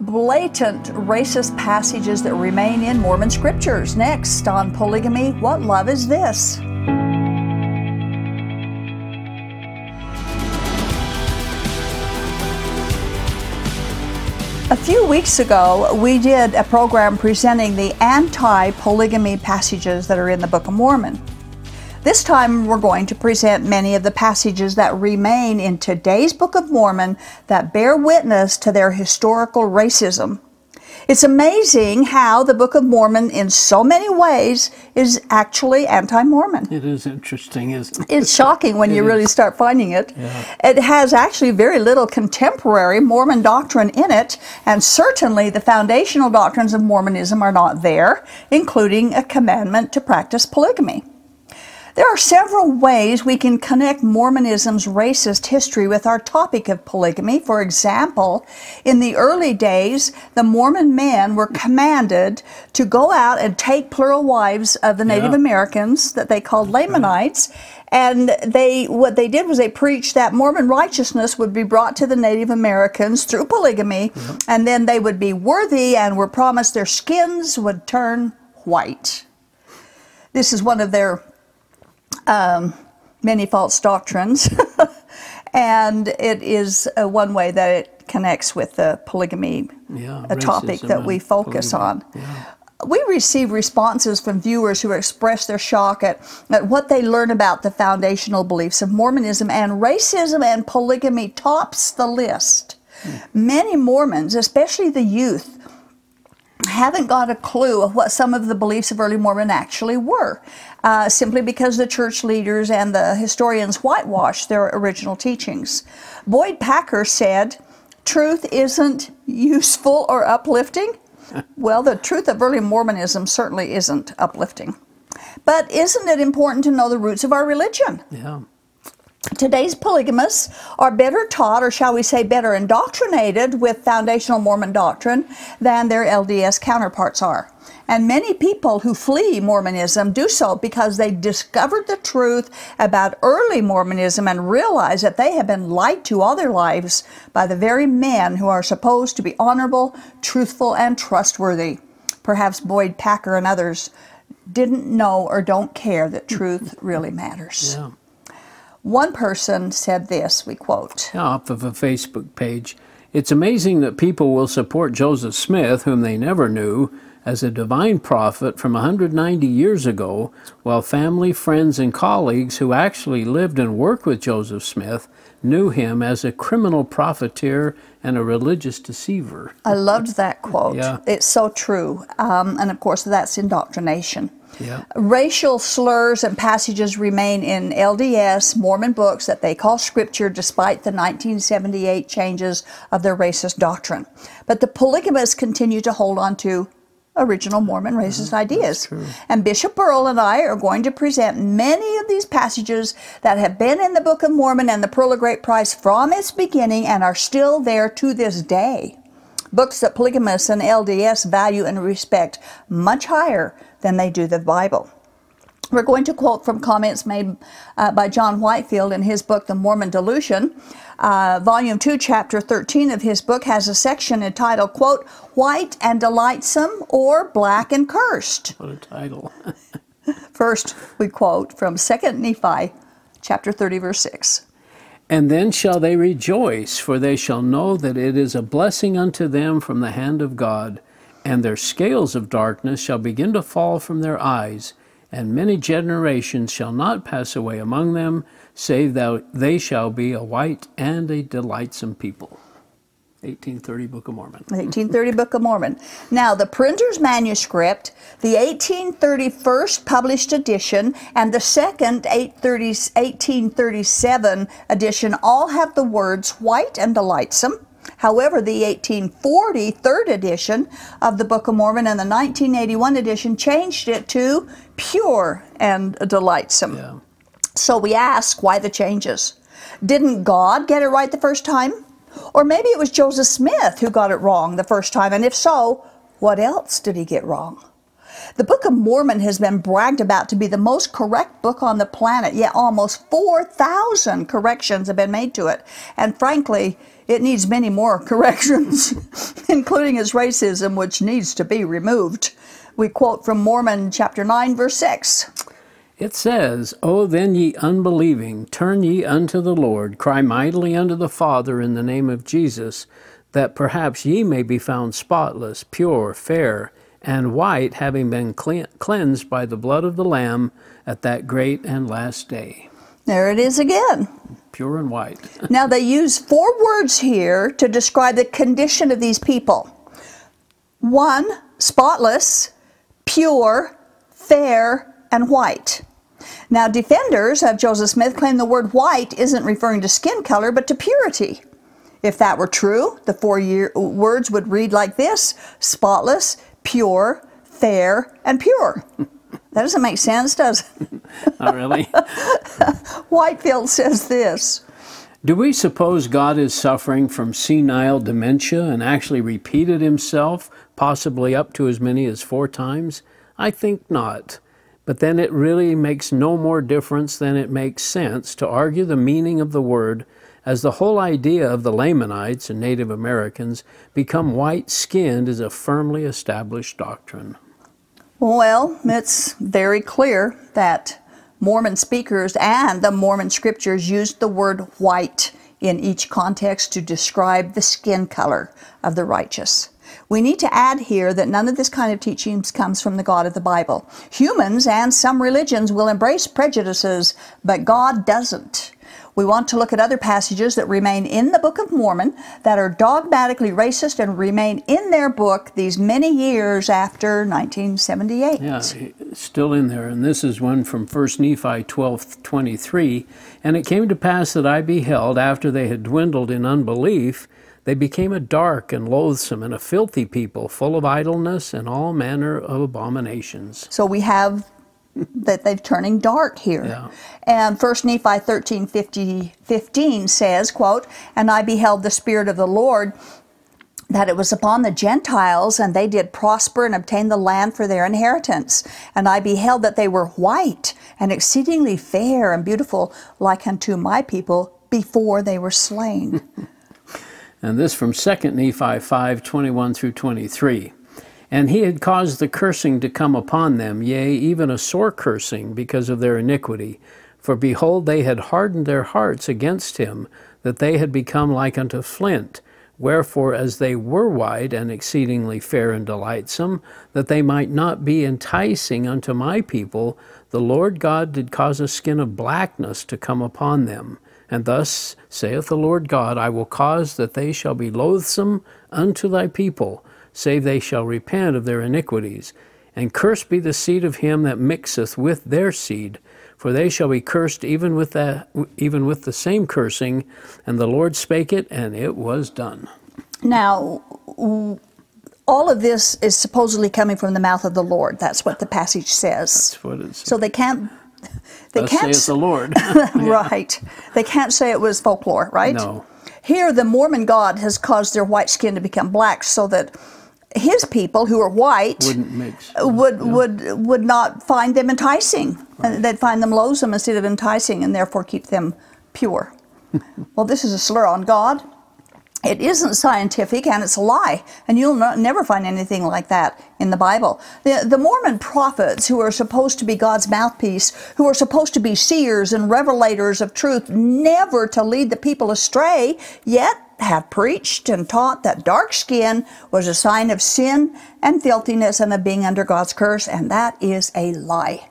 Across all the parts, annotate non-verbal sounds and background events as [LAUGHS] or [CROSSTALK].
blatant racist passages that remain in Mormon scriptures. Next on Polygamy, What Love Is This? A few weeks ago, we did a program presenting the anti polygamy passages that are in the Book of Mormon. This time, we're going to present many of the passages that remain in today's Book of Mormon that bear witness to their historical racism it's amazing how the Book of Mormon, in so many ways, is actually anti Mormon. It is interesting, isn't it? It's shocking when [LAUGHS] it you is. really start finding it. Yeah. It has actually very little contemporary Mormon doctrine in it, and certainly the foundational doctrines of Mormonism are not there, including a commandment to practice polygamy. There are several ways we can connect Mormonism's racist history with our topic of polygamy. For example, in the early days, the Mormon men were commanded to go out and take plural wives of the Native yeah. Americans that they called Lamanites. And they, what they did was they preached that Mormon righteousness would be brought to the Native Americans through polygamy, and then they would be worthy and were promised their skins would turn white. This is one of their um, many false doctrines, [LAUGHS] and it is uh, one way that it connects with the polygamy, yeah, a topic that we focus polygamy. on. Yeah. We receive responses from viewers who express their shock at, at what they learn about the foundational beliefs of Mormonism, and racism and polygamy tops the list. Mm. Many Mormons, especially the youth, haven't got a clue of what some of the beliefs of early Mormon actually were, uh, simply because the church leaders and the historians whitewashed their original teachings. Boyd Packer said, Truth isn't useful or uplifting. [LAUGHS] well, the truth of early Mormonism certainly isn't uplifting. But isn't it important to know the roots of our religion? Yeah. Today's polygamists are better taught, or shall we say, better indoctrinated with foundational Mormon doctrine than their LDS counterparts are. And many people who flee Mormonism do so because they discovered the truth about early Mormonism and realize that they have been lied to all their lives by the very men who are supposed to be honorable, truthful, and trustworthy. Perhaps Boyd Packer and others didn't know or don't care that truth really matters. Yeah. One person said this, we quote. Off of a Facebook page. It's amazing that people will support Joseph Smith, whom they never knew, as a divine prophet from 190 years ago, while family, friends, and colleagues who actually lived and worked with Joseph Smith knew him as a criminal profiteer and a religious deceiver. I loved that quote. yeah. It's so true. Um, and of course, that's indoctrination. Yeah. Racial slurs and passages remain in LDS Mormon books that they call scripture despite the 1978 changes of their racist doctrine. But the polygamists continue to hold on to original Mormon racist mm-hmm. ideas. And Bishop Earl and I are going to present many of these passages that have been in the Book of Mormon and the Pearl of Great Price from its beginning and are still there to this day. Books that polygamists and LDS value and respect much higher than they do the Bible. We're going to quote from comments made uh, by John Whitehead in his book, The Mormon Delusion. Uh, volume 2, chapter 13 of his book has a section entitled, quote, White and Delightsome or Black and Cursed. What a title. [LAUGHS] First, we quote from 2 Nephi, chapter 30, verse 6. And then shall they rejoice, for they shall know that it is a blessing unto them from the hand of God and their scales of darkness shall begin to fall from their eyes, and many generations shall not pass away among them, save that they shall be a white and a delightsome people. 1830 Book of Mormon. [LAUGHS] 1830 Book of Mormon. Now, the printer's manuscript, the 1831st published edition, and the second 1837 edition all have the words white and delightsome However, the 1840 third edition of the Book of Mormon and the 1981 edition changed it to pure and delightsome. Yeah. So we ask why the changes. Didn't God get it right the first time? Or maybe it was Joseph Smith who got it wrong the first time, and if so, what else did he get wrong? The Book of Mormon has been bragged about to be the most correct book on the planet, yet almost 4,000 corrections have been made to it. And frankly, it needs many more [LAUGHS] corrections, including its racism, which needs to be removed. We quote from Mormon chapter 9, verse 6. It says, O then, ye unbelieving, turn ye unto the Lord, cry mightily unto the Father in the name of Jesus, that perhaps ye may be found spotless, pure, fair, and white, having been cleansed by the blood of the Lamb at that great and last day. There it is again. Pure and white. [LAUGHS] now, they use four words here to describe the condition of these people one, spotless, pure, fair, and white. Now, defenders of Joseph Smith claim the word white isn't referring to skin color, but to purity. If that were true, the four year, words would read like this spotless, pure, fair, and pure. [LAUGHS] that doesn't make sense, does it? [LAUGHS] Not really. [LAUGHS] Whitehead says this Do we suppose God is suffering from senile dementia and actually repeated himself, possibly up to as many as four times? I think not. But then it really makes no more difference than it makes sense to argue the meaning of the word as the whole idea of the Lamanites and Native Americans become white skinned is a firmly established doctrine. Well, it's very clear that Mormon speakers and the Mormon scriptures used the word white in each context to describe the skin color of the righteous. We need to add here that none of this kind of teaching comes from the God of the Bible. Humans and some religions will embrace prejudices, but God doesn't. We want to look at other passages that remain in the Book of Mormon that are dogmatically racist and remain in their book these many years after 1978. Yeah, still in there. And this is one from 1 Nephi 12 23. And it came to pass that I beheld, after they had dwindled in unbelief, they became a dark and loathsome and a filthy people, full of idleness and all manner of abominations. So we have that they're turning dark here. Yeah. And First Nephi 13, 50, 15 says, quote, And I beheld the Spirit of the Lord that it was upon the Gentiles, and they did prosper and obtain the land for their inheritance. And I beheld that they were white and exceedingly fair and beautiful, like unto my people, before they were slain. [LAUGHS] and this from 2 Nephi 5 21 through 23. And he had caused the cursing to come upon them, yea, even a sore cursing, because of their iniquity. For behold, they had hardened their hearts against him, that they had become like unto flint. Wherefore, as they were white and exceedingly fair and delightsome, that they might not be enticing unto my people, the Lord God did cause a skin of blackness to come upon them. And thus saith the Lord God, I will cause that they shall be loathsome unto thy people, save they shall repent of their iniquities. And cursed be the seed of him that mixeth with their seed, for they shall be cursed even with that, even with the same cursing. And the Lord spake it, and it was done. Now, all of this is supposedly coming from the mouth of the Lord. That's what the passage says. That's what it says. So they can't they Thus can't say it's the Lord. [LAUGHS] [LAUGHS] right. They can't say it was folklore, right? No. Here, the Mormon God has caused their white skin to become black so that his people who are white wouldn't mix. would yeah. would would not find them enticing. Right. They'd find them loathsome instead of enticing, and therefore keep them pure. [LAUGHS] well, this is a slur on God. It isn't scientific and it's a lie. And you'll not, never find anything like that in the Bible. The, the Mormon prophets, who are supposed to be God's mouthpiece, who are supposed to be seers and revelators of truth, never to lead the people astray, yet have preached and taught that dark skin was a sign of sin and filthiness and of being under God's curse, and that is a lie.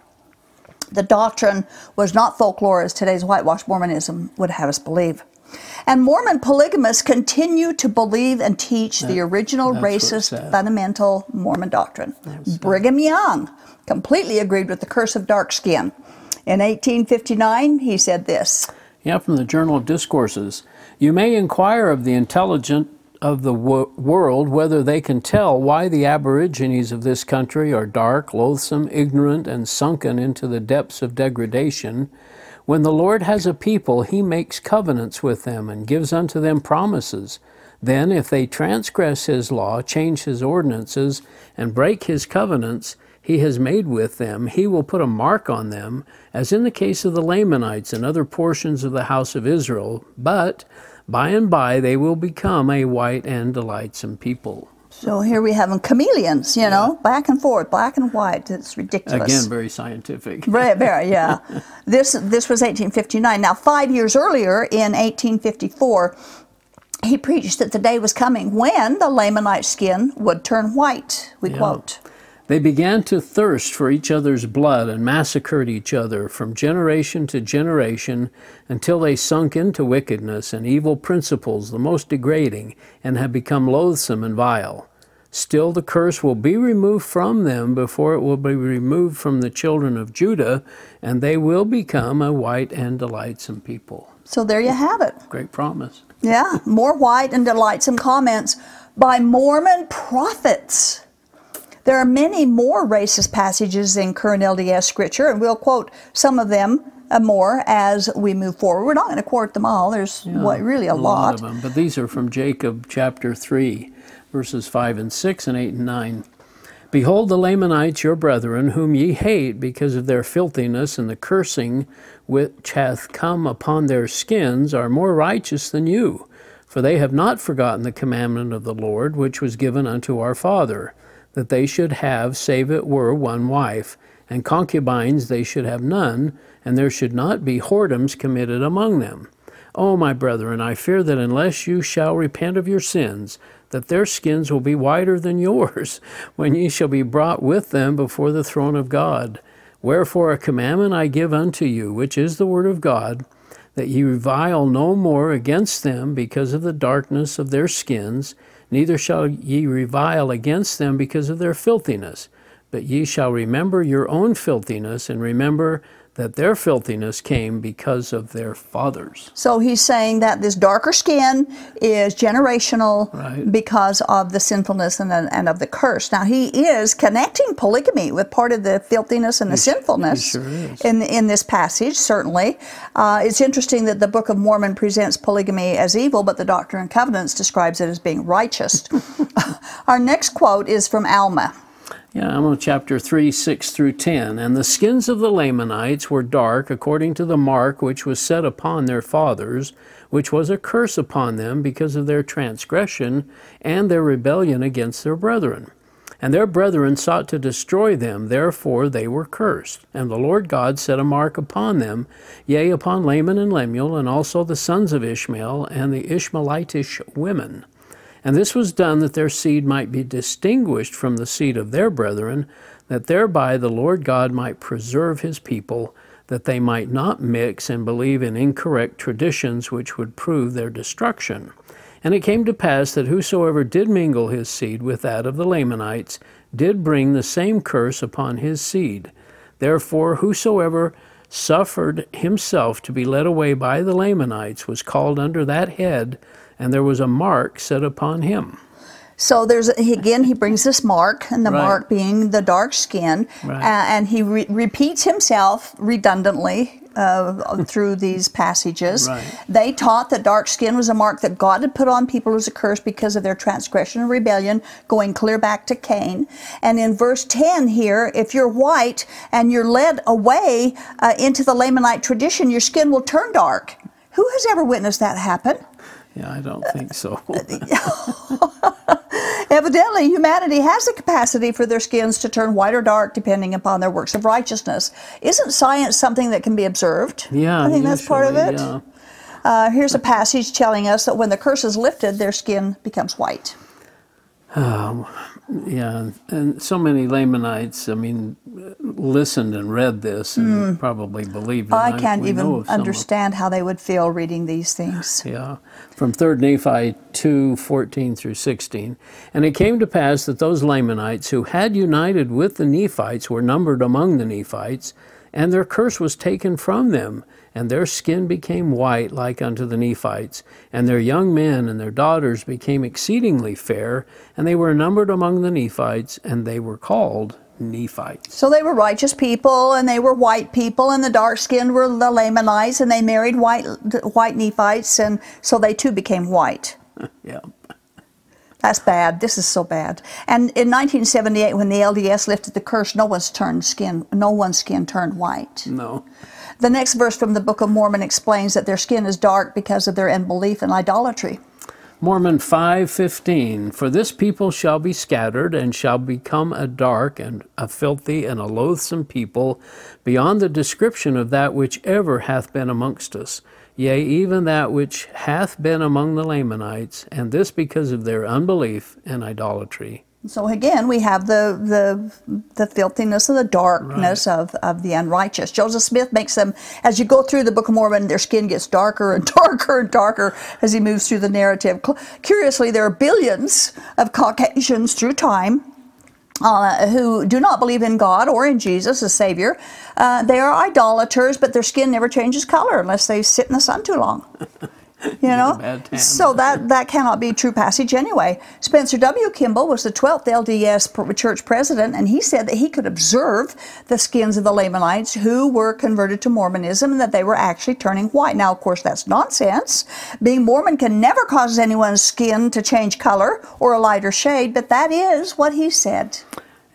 The doctrine was not folklore as today's whitewash Mormonism would have us believe. And Mormon polygamists continue to believe and teach that, the original racist fundamental Mormon doctrine. Brigham Young completely agreed with the curse of dark skin. In 1859, he said this. Yeah, from the Journal of Discourses. You may inquire of the intelligent of the wo- world whether they can tell why the aborigines of this country are dark, loathsome, ignorant, and sunken into the depths of degradation when the Lord has a people, he makes covenants with them and gives unto them promises. Then, if they transgress his law, change his ordinances, and break his covenants he has made with them, he will put a mark on them, as in the case of the Lamanites and other portions of the house of Israel. But By and by they will become a white and delightsome people. So here we have them chameleons, you know, back and forth, black and white. It's ridiculous. Again, very scientific. Very, very, yeah. [LAUGHS] this this was 1859. Now, five years earlier, in 1854, he preached that the day was coming when the Lamanite skin would turn white. We Yeah. quote. They began to thirst for each other's blood and massacred each other from generation to generation until they sunk into wickedness and evil principles, the most degrading, and have become loathsome and vile. Still, the curse will be removed from them before it will be removed from the children of Judah, and they will become a white and delightsome people. So there you have it. Great promise. Yeah, more white and delightsome comments by Mormon prophets. There are many more racist passages in current LDS scripture, and we'll quote some of them uh, more as we move forward. We're not going to quote them all. There's what, really a, lot. of them, but these are from Jacob chapter 3, verses 5 and 6 and 8 and 9. Behold, the Lamanites, your brethren, whom ye hate because of their filthiness and the cursing which hath come upon their skins, are more righteous than you. For they have not forgotten the commandment of the Lord, which was given unto our father, that they should have, save it were, one wife, and concubines they should have none, and there should not be whoredoms committed among them. O my brethren, I fear that unless you shall repent of your sins, that their skins will be whiter than yours, [LAUGHS] when ye shall be brought with them before the throne of God. Wherefore a commandment I give unto you, which is the word of God, that ye revile no more against them because of the darkness of their skins, neither shall ye revile against them because of their filthiness, but ye shall remember your own filthiness, and remember that their filthiness came because of their fathers. So he's saying that this darker skin is generational Right. because of the sinfulness and, the, and of the curse. Now he is connecting polygamy with part of the filthiness and the sinfulness sure is. in in this passage. Certainly, uh, it's interesting that the Book of Mormon presents polygamy as evil, but the Doctrine and Covenants describes it as being righteous. [LAUGHS] Our next quote is from Alma. Yeah, Alma chapter 3, 6 through 10. And the skins of the Lamanites were dark according to the mark which was set upon their fathers, which was a curse upon them because of their transgression and their rebellion against their brethren. And their brethren sought to destroy them, therefore they were cursed. And the Lord God set a mark upon them, yea, upon Laman and Lemuel, and also the sons of Ishmael, and the Ishmaelitish women. And this was done that their seed might be distinguished from the seed of their brethren, that thereby the Lord God might preserve his people, that they might not mix and believe in incorrect traditions which would prove their destruction. And it came to pass that whosoever did mingle his seed with that of the Lamanites did bring the same curse upon his seed. Therefore, whosoever suffered himself to be led away by the Lamanites was called under that head, and there was a mark set upon him. So there's again he brings this mark, and the Right. mark being the dark skin, Right. uh, and he re- repeats himself redundantly uh, [LAUGHS] through these passages. Right. They taught that dark skin was a mark that God had put on people as a curse because of their transgression and rebellion, going clear back to Cain. And in verse 10 here, if you're white and you're led away uh, into the Lamanite tradition, your skin will turn dark. Who has ever witnessed that happen? Yeah, I don't think so. Uh, uh, [LAUGHS] [LAUGHS] Evidently, humanity has the capacity for their skins to turn white or dark depending upon their works of righteousness. Isn't science something that can be observed? yeah, I think that's part of it. yeah. Uh, here's a passage telling us that when the curse is lifted, their skin becomes white. Um, Yeah, and so many Lamanites, I mean, listened and read this and hmm. probably believed it. I can't know even of some of- understand how they would feel reading these things. Yeah, from 3rd Nephi 2 14 through 16. And it came to pass that those Lamanites who had united with the Nephites were numbered among the Nephites, and their curse was taken from them, and their skin became white like unto the Nephites, and their young men and their daughters became exceedingly fair, and they were numbered among the Nephites, and they were called Nephites. So they were righteous people, and they were white people, and the dark skinned were the Lamanites, and they married white white Nephites, and so they too became white. [LAUGHS] Yeah. That's bad. This is so bad. And in 1978, when the LDS lifted the curse, no one's turned skin, no one's skin turned white. No. The next verse from the Book of Mormon explains that their skin is dark because of their unbelief and idolatry. Mormon 5:15 For this people shall be scattered and shall become a dark and a filthy and a loathsome people beyond the description of that which ever hath been amongst us yea even that which hath been among the Lamanites and this because of their unbelief and idolatry. So again, we have the the the filthiness and the darkness right. of, of the unrighteous. Joseph Smith makes them as you go through the Book of Mormon, their skin gets darker and [LAUGHS] darker and darker as he moves through the narrative. Curiously, there are billions of Caucasians through time uh, who do not believe in God or in Jesus as Savior. Uh, they are idolaters, but their skin never changes color unless they sit in the sun too long. [LAUGHS] [LAUGHS] you know? so that [LAUGHS] that cannot be true passage anyway. Spencer w. Kimball was the 12th lds church president and he said that he could observe the skins of the lamanites who were converted to mormonism and that they were actually turning white. Now of course that's nonsense. Being mormon can never cause anyone's skin to change color or a lighter shade but that is what he said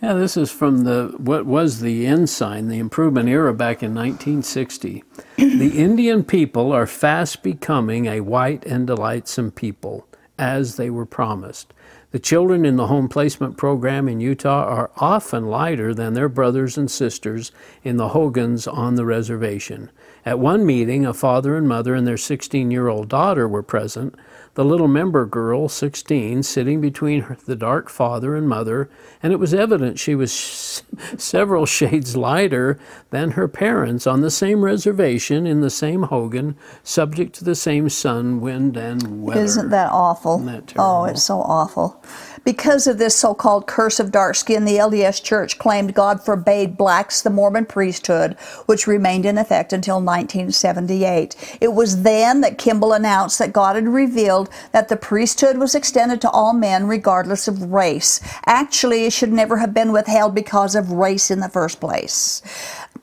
yeah, this is from the what was the Ensign, the Improvement era back in 1960. the Indian people are fast becoming a white and delightsome people, as they were promised. The children in the home placement program in Utah are often lighter than their brothers and sisters in the Hogans on the reservation. At one meeting, a father and mother and their 16 year old daughter were present the little member girl, 16, sitting between her, the dark father and mother, and it was evident she was sh- several shades lighter than her parents on the same reservation in the same Hogan, subject to the same sun, wind, and weather. Isn't that awful? Isn't that oh, it's so awful. Because of this so called curse of dark skin, the LDS Church claimed God forbade blacks the Mormon priesthood, which remained in effect until 1978. It was then that Kimball announced that God had revealed that the priesthood was extended to all men regardless of race. Actually, it should never have been withheld because of race in the first place.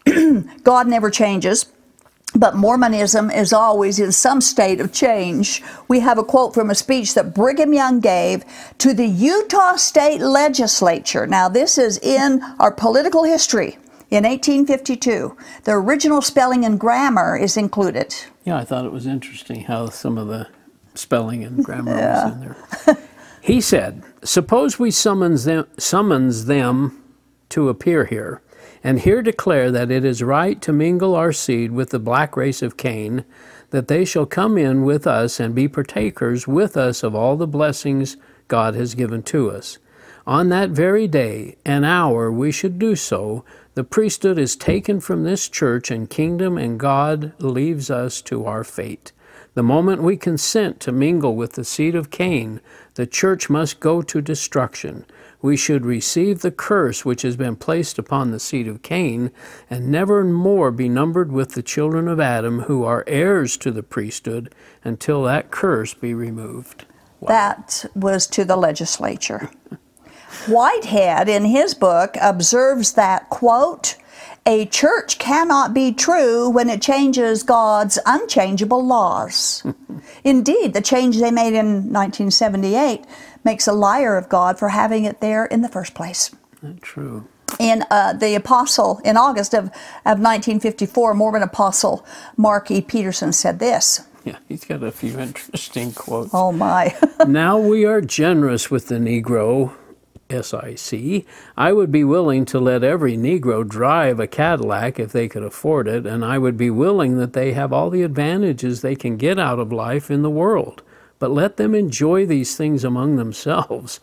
[CLEARS THROAT] God never changes. But Mormonism is always in some state of change. We have a quote from a speech that Brigham Young gave to the Utah State Legislature. Now, this is in our political history. In 1852, the original spelling and grammar is included. Yeah, I thought it was interesting how some of the spelling and grammar yeah. was in there. he said, Suppose we summons them, summons them to appear here and here declare that it is right to mingle our seed with the black race of Cain, that they shall come in with us and be partakers with us of all the blessings God has given to us. On that very day and hour we should do so, the priesthood is taken from this church and kingdom, and God leaves us to our fate. The moment we consent to mingle with the seed of Cain, the church must go to destruction we should receive the curse which has been placed upon the seed of Cain, and never more be numbered with the children of Adam who are heirs to the priesthood until that curse be removed. Wow. That was to the legislature. [LAUGHS] Whitehead, in his book, observes that, quote, a church cannot be true when it changes God's unchangeable laws. [LAUGHS] Indeed, the change they made in 1978 makes a liar of God for having it there in the first place. True. In uh, the apostle, in August of, of 1954, Mormon apostle Mark E. Petersen said this. Yeah, he's got a few [LAUGHS] interesting quotes. Oh, my. [LAUGHS] now we are generous with the Negro, SIC. I would be willing to let every Negro drive a Cadillac if they could afford it, and I would be willing that they have all the advantages they can get out of life in the world but let them enjoy these things among themselves.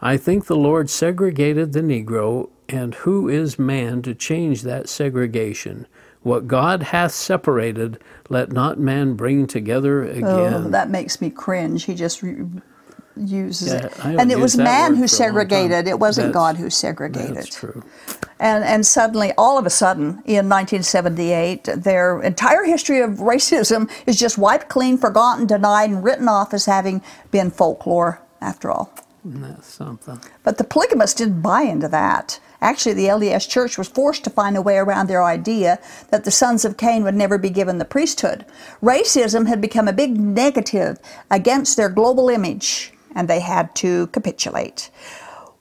I think the Lord segregated the Negro, and who is man to change that segregation? What God hath separated, let not man bring together oh, again. Oh, that makes me cringe. He just re- uses yeah, it. And it was man who segregated. It wasn't that's, God who segregated. That's true. And, and suddenly, all of a sudden, in 1978, their entire history of racism is just wiped clean, forgotten, denied, and written off as having been folklore after all. That's something. But the polygamists didn't buy into that. Actually, the LDS Church was forced to find a way around their idea that the sons of Cain would never be given the priesthood. Racism had become a big negative against their global image and they had to capitulate.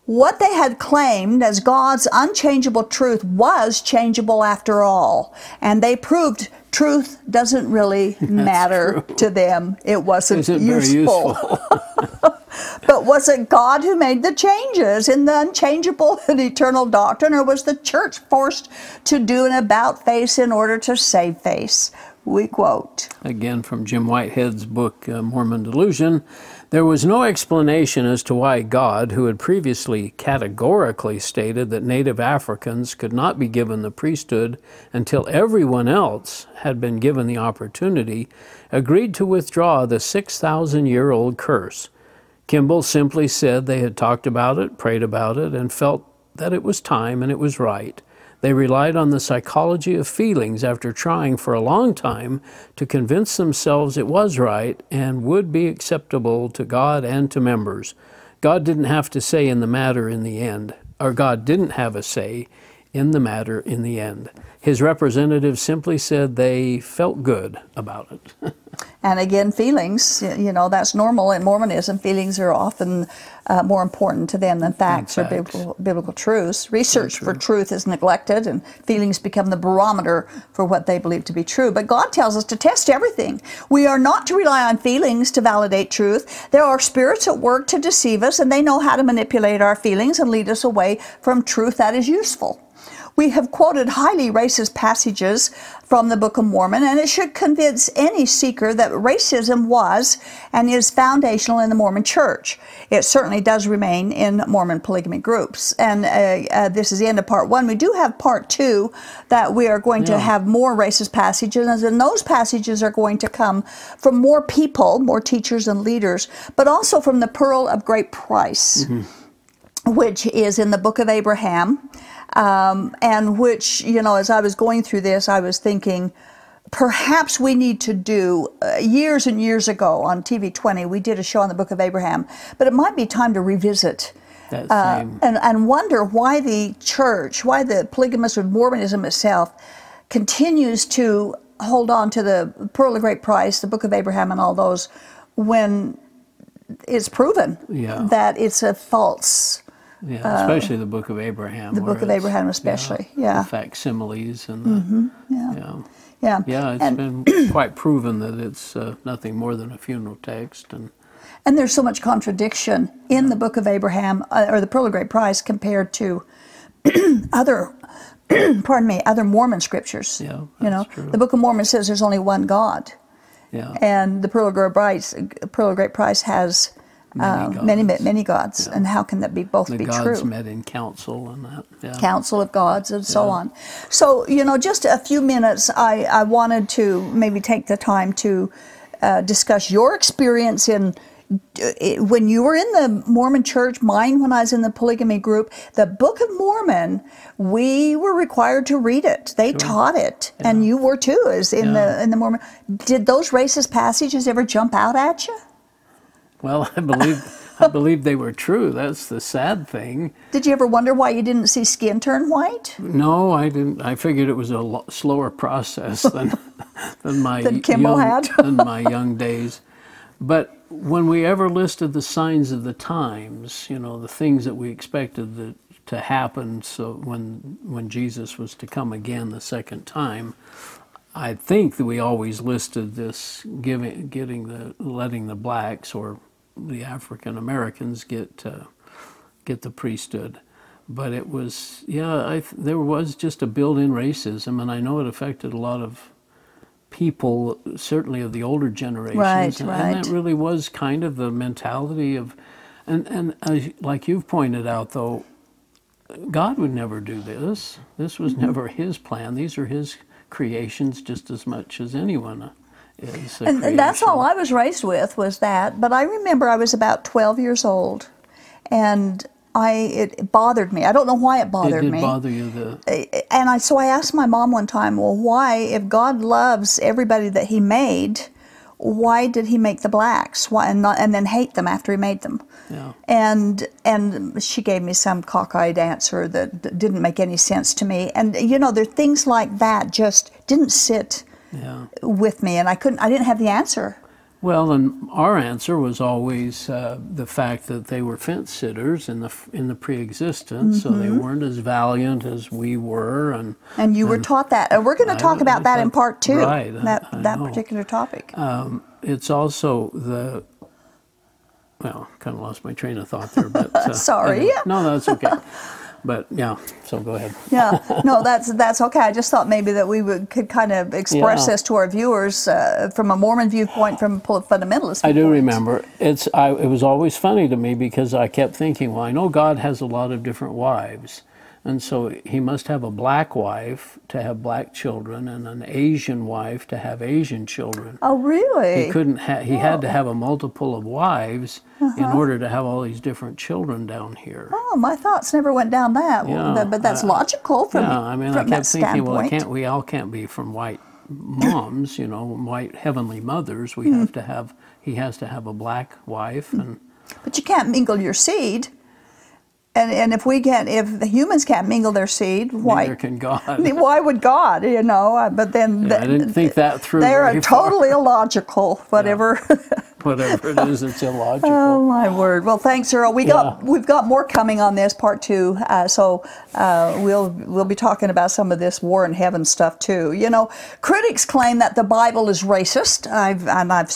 What they had claimed as God's unchangeable truth was changeable after all, and they proved truth doesn't really [LAUGHS] matter true. to them. It wasn't Isn't useful. useful. [LAUGHS] [LAUGHS] But was it God who made the changes in the unchangeable and eternal doctrine, or was the church forced to do an about face in order to save face? We quote. Again, from Jim Whitehead's book, uh, Mormon Delusion, there was no explanation as to why God, who had previously categorically stated that native Africans could not be given the priesthood until everyone else had been given the opportunity, agreed to withdraw the 6,000 year old curse. Kimball simply said they had talked about it, prayed about it, and felt that it was time and it was right. They relied on the psychology of feelings after trying for a long time to convince themselves it was right and would be acceptable to God and to members. God didn't have to say in the matter in the end, or God didn't have a say in the matter in the end. His representatives simply said they felt good about it. [LAUGHS] And again, feelings, you know, that's normal in Mormonism. Feelings are often uh, more important to them than facts or biblical, biblical truths. Research for truth is neglected, and feelings become the barometer for what they believe to be true. But God tells us to test everything. We are not to rely on feelings to validate truth. There are spirits at work to deceive us, and they know how to manipulate our feelings and lead us away from truth that is useful. We have quoted highly racist passages from the Book of Mormon, and it should convince any seeker that racism was and is foundational in the Mormon Church. It certainly does remain in Mormon polygamy groups. And uh, uh, this is the end of part one. We do have part two that we are going to have more racist passages, and those passages are going to come from more people, more teachers and leaders, but also from the Pearl of Great Price which is in the book of Abraham, um, and which, you know, as I was going through this, I was thinking perhaps we need to do, uh, years and years ago on TV 20, we did a show on the book of Abraham, but it might be time to revisit. Uh, and, and wonder why the church, why the polygamous or Mormonism itself continues to hold on to the Pearl of Great Price, the Book of Abraham, and all those when it's proven Yeah. that it's a false Yeah, especially the Book of Abraham. Uh, the Book of Abraham especially, yeah. Mm-hmm. The facsimiles and the, Yeah. yeah. Yeah. Yeah, it's and, been [CLEARS THROAT] quite proven that it's uh, nothing more than a funeral text. And and there's so much contradiction in the Book of Abraham uh, or the Pearl of Great Price compared to [CLEARS THROAT] other, [CLEARS THROAT] pardon me, other Mormon scriptures. Yeah, you know, true. the Book of Mormon says there's only one God, yeah, and the Pearl of Great Price, Pearl of Great Price has uh, many gods. many gods. And how can that be both the be gods true? met in council and that. Yeah. council of gods and so on. So, you know, just a few minutes, I, I wanted to maybe take the time to uh, discuss your experience in uh, when you were in the Mormon church, mine when I was in the polygamy group, the Book of Mormon, we were required to read it. They taught it, and you were too, as in Yeah. the in the Mormon. Did those racist passages ever jump out at you? Well, I believe I believe they were true. That's the sad thing. Did you ever wonder why you didn't see skin turn white? No, I didn't. I figured it was a lo- slower process than [LAUGHS] than my Than Kimball young, had. [LAUGHS] than my young days. But when we ever listed the signs of the times, you know, the things that we expected that, to happen, so when when Jesus was to come again the second time, I think that we always listed this giving, getting the, letting the blacks or the African Americans get uh, get the priesthood. But it was, yeah, I, there was just a built-in racism, and I know it affected a lot of people, certainly of the older generations. Right, and, right. and that really was kind of the mentality of, and and as, like you've pointed out, though, God would never do this. This was Mm-hmm. never His plan. These are His creations just as much as anyone is. And, and that's all. I was raised with was that. But I remember I was about 12 years old, and I it bothered me. I don't know why it bothered It did me. bother you. The and I so I asked my mom one time, well, why, if God loves everybody that He made, why did He make the blacks? Why and not and then hate them after He made them? yeah. And and she gave me some cockeyed answer that d- didn't make any sense to me. And you know, there are things like that just didn't sit Yeah. with me, and I couldn't. I didn't have the answer. Well, and our answer was always uh, the fact that they were fence sitters in the in the pre-existence, mm-hmm. so they mm-hmm. weren't as valiant as we were, and and you and, were taught that, and we're going to talk about that in part two, right? That I, I that know. particular topic. Um, it's also the well, kind of lost my train of thought there, but [LAUGHS] uh, sorry. Anyway, no, no, that's okay. [LAUGHS] but yeah, so go ahead. [LAUGHS] yeah, no, that's that's okay. I just thought maybe that we would, could kind of express yeah. this to our viewers uh, from a Mormon viewpoint, from a fundamentalist. Viewpoint. I do remember it's. I, it was always funny to me because I kept thinking, well, I know God has a lot of different wives, and so he must have a black wife to have black children and an Asian wife to have Asian children. Oh, really? He couldn't. Ha- he oh. had to oh. have a multiple of wives uh-huh. in order to have all these different children down here. Oh, my thoughts never went down that. Yeah, well, but that's uh, logical from. Yeah, I mean, I kept thinking, well, can't we all can't be from white moms, you know, white heavenly mothers. We mm. have to have. He has to have a black wife and. But you can't mingle your seed. And, and if we can't, if the humans can't mingle their seed, why? Neither can God. [LAUGHS] Why would God? You know, uh, but then yeah, the, I didn't think that through. They're totally illogical. [LAUGHS] Whatever. Yeah. [LAUGHS] whatever it is, it's illogical. Oh my word! Well, thanks, Earl. We yeah. got we've got more coming on this part two, uh, so uh, we'll we'll be talking about some of this war in heaven stuff too. You know, critics claim that the Bible is racist. I've and I've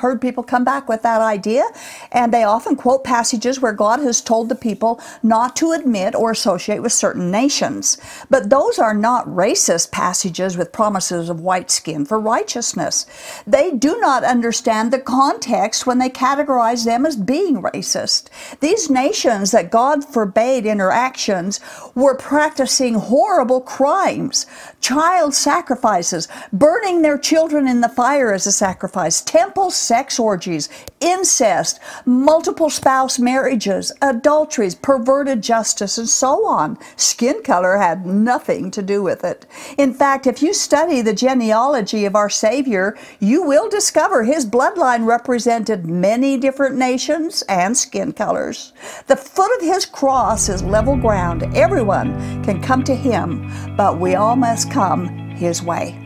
heard people come back with that idea, and they often quote passages where God has told the people not to admit or associate with certain nations. But those are not racist passages with promises of white skin for righteousness. They do not understand the context context when they categorize them as being racist. These nations that God forbade interactions were practicing horrible crimes, child sacrifices, burning their children in the fire as a sacrifice, temple sex orgies, incest, multiple spouse marriages, adulteries, perverted justice, and so on. Skin color had nothing to do with it. In fact, if you study the genealogy of our Savior, you will discover his bloodline represented many different nations and skin colors. The foot of his cross is level ground. Everyone can come to him, but we all must come his way.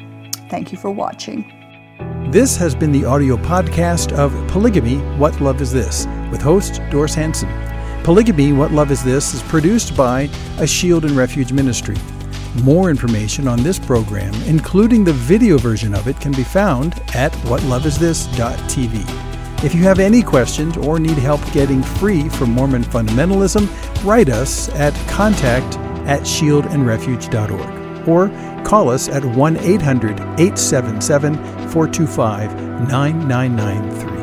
Thank you for watching. This has been the audio podcast of Polygamy What Love Is This with host Doris Hanson. Polygamy What Love Is This is produced by a Shield and Refuge ministry. More information on this program, including the video version of it, can be found at whatloveisthis.tv. If you have any questions or need help getting free from Mormon fundamentalism, write us at contact at shieldandrefuge.org or call us at 1 800 877 425 9993.